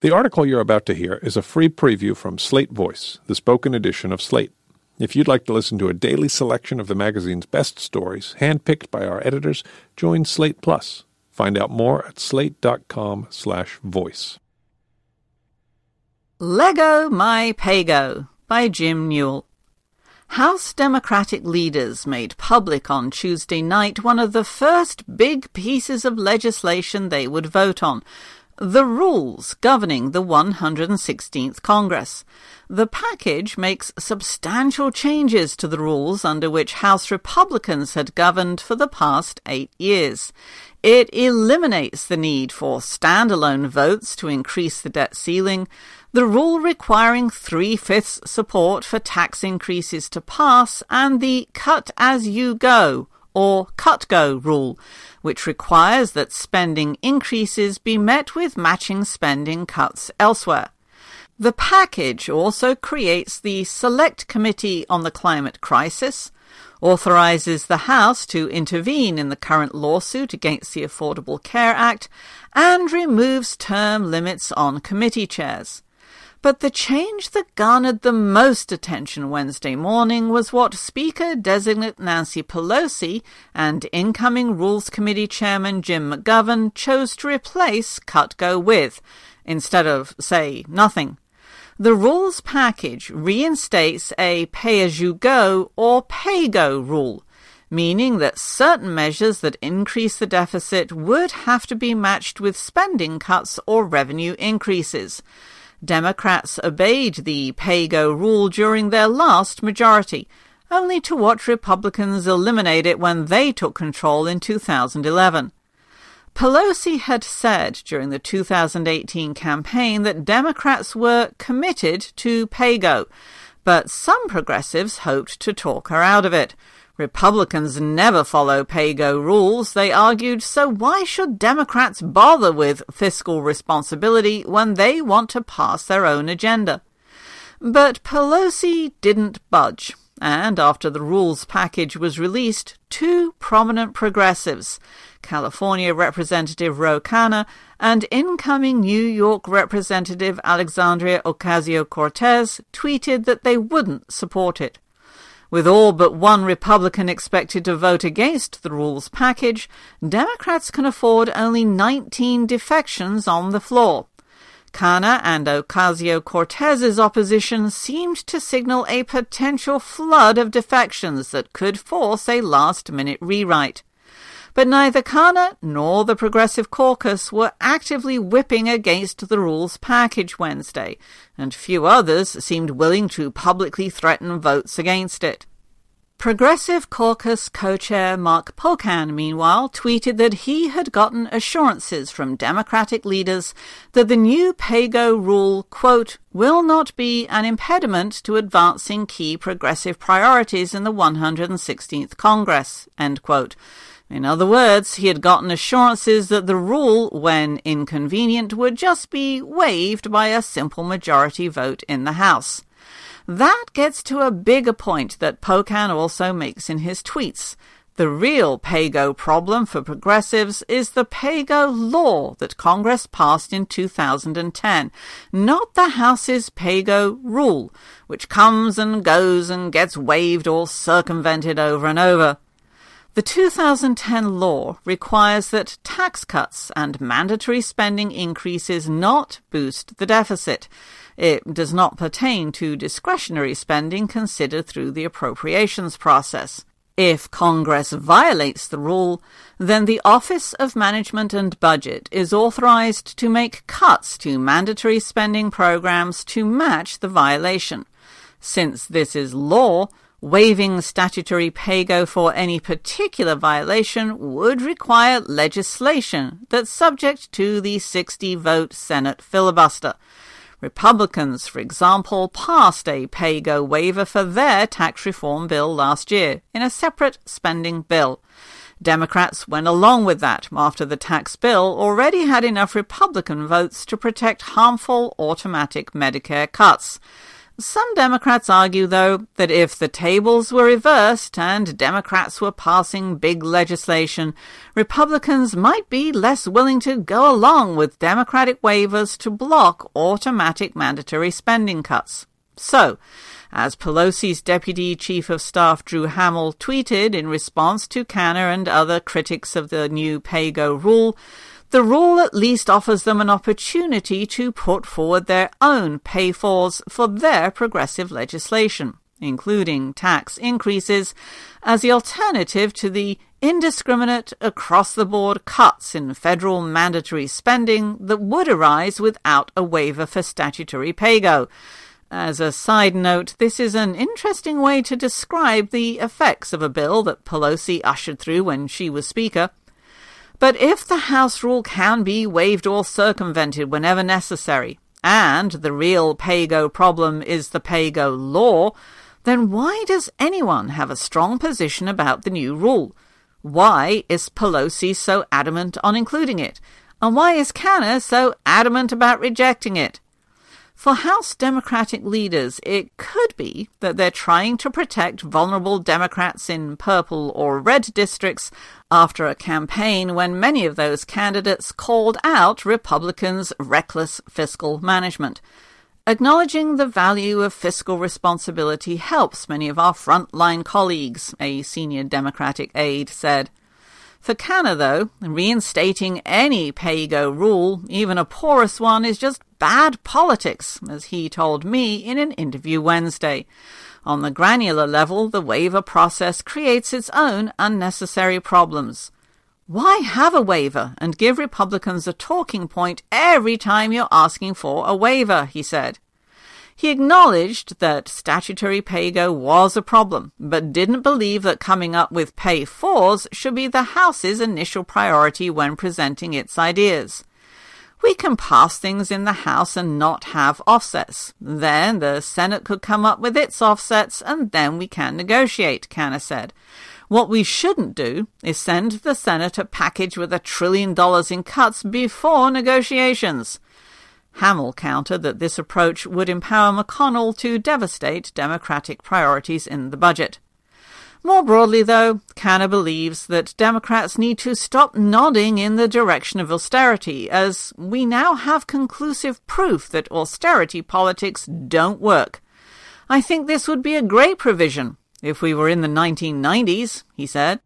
The article you're about to hear is a free preview from Slate Voice, the spoken edition of Slate. If you'd like to listen to a daily selection of the magazine's best stories, handpicked by our editors, join Slate Plus. Find out more at slate.com/voice. Leggo My Paygo by Jim Newell. House Democratic leaders made public on Tuesday night one of the first big pieces of legislation they would vote on the rules governing the 116th Congress. The package makes substantial changes to the rules under which House Republicans had governed for the past eight years. It eliminates the need for standalone votes to increase the debt ceiling, the rule requiring three fifths support for tax increases to pass, and the cut as you go or cut go rule, which requires that spending increases be met with matching spending cuts elsewhere. The package also creates the Select Committee on the Climate Crisis, authorizes the House to intervene in the current lawsuit against the Affordable Care Act, and removes term limits on committee chairs. But the change that garnered the most attention Wednesday morning was what Speaker designate Nancy Pelosi and incoming Rules Committee Chairman Jim McGovern chose to replace cut go with, instead of, say, nothing. The rules package reinstates a pay as you go or pay go rule, meaning that certain measures that increase the deficit would have to be matched with spending cuts or revenue increases. Democrats obeyed the pay-go rule during their last majority, only to watch Republicans eliminate it when they took control in 2011. Pelosi had said during the 2018 campaign that Democrats were committed to pay-go, but some progressives hoped to talk her out of it. Republicans never follow pay-go rules, they argued, so why should Democrats bother with fiscal responsibility when they want to pass their own agenda? But Pelosi didn't budge, and after the rules package was released, two prominent progressives, California Representative Ro Khanna and incoming New York Representative Alexandria Ocasio-Cortez, tweeted that they wouldn't support it. With all but one Republican expected to vote against the rules package, Democrats can afford only 19 defections on the floor. Khanna and Ocasio Cortez's opposition seemed to signal a potential flood of defections that could force a last minute rewrite. But neither Khanna nor the Progressive Caucus were actively whipping against the rules package Wednesday, and few others seemed willing to publicly threaten votes against it. Progressive Caucus co-chair Mark Pocan, meanwhile, tweeted that he had gotten assurances from Democratic leaders that the new PAYGO rule, quote, will not be an impediment to advancing key progressive priorities in the 116th Congress, end quote. In other words, he had gotten assurances that the rule, when inconvenient, would just be waived by a simple majority vote in the House. That gets to a bigger point that Pocan also makes in his tweets. The real PAYGO problem for progressives is the PAYGO law that Congress passed in 2010, not the House's PAYGO rule, which comes and goes and gets waived or circumvented over and over. The 2010 law requires that tax cuts and mandatory spending increases not boost the deficit. It does not pertain to discretionary spending considered through the appropriations process. If Congress violates the rule, then the Office of Management and Budget is authorized to make cuts to mandatory spending programs to match the violation. Since this is law, Waiving statutory pay-go for any particular violation would require legislation that's subject to the 60-vote Senate filibuster. Republicans, for example, passed a pay-go waiver for their tax reform bill last year in a separate spending bill. Democrats went along with that after the tax bill already had enough Republican votes to protect harmful automatic Medicare cuts. Some Democrats argue, though, that if the tables were reversed and Democrats were passing big legislation, Republicans might be less willing to go along with Democratic waivers to block automatic mandatory spending cuts. So, as Pelosi's Deputy Chief of Staff Drew Hamill tweeted in response to Khanna and other critics of the new pay-go rule, the rule at least offers them an opportunity to put forward their own pay-fors for their progressive legislation, including tax increases, as the alternative to the indiscriminate across-the-board cuts in federal mandatory spending that would arise without a waiver for statutory pay-go. As a side note, this is an interesting way to describe the effects of a bill that Pelosi ushered through when she was Speaker. But if the House rule can be waived or circumvented whenever necessary, and the real pay-go problem is the pay-go law, then why does anyone have a strong position about the new rule? Why is Pelosi so adamant on including it? And why is Khanna so adamant about rejecting it? For House Democratic leaders, it could be that they're trying to protect vulnerable Democrats in purple or red districts after a campaign when many of those candidates called out Republicans' reckless fiscal management. Acknowledging the value of fiscal responsibility helps many of our frontline colleagues, a senior Democratic aide said. For Khanna, though, reinstating any pay-go rule, even a porous one, is just bad politics, as he told me in an interview Wednesday. On the granular level, the waiver process creates its own unnecessary problems. Why have a waiver and give Republicans a talking point every time you're asking for a waiver, he said. He acknowledged that statutory pay-go was a problem, but didn't believe that coming up with pay-fors should be the House's initial priority when presenting its ideas. We can pass things in the House and not have offsets. Then the Senate could come up with its offsets and then we can negotiate, Khanna said. What we shouldn't do is send the Senate a package with a trillion dollars in cuts before negotiations. Hamill countered that this approach would empower McConnell to devastate Democratic priorities in the budget. More broadly, though, Khanna believes that Democrats need to stop nodding in the direction of austerity, as we now have conclusive proof that austerity politics don't work. I think this would be a great provision if we were in the 1990s, he said.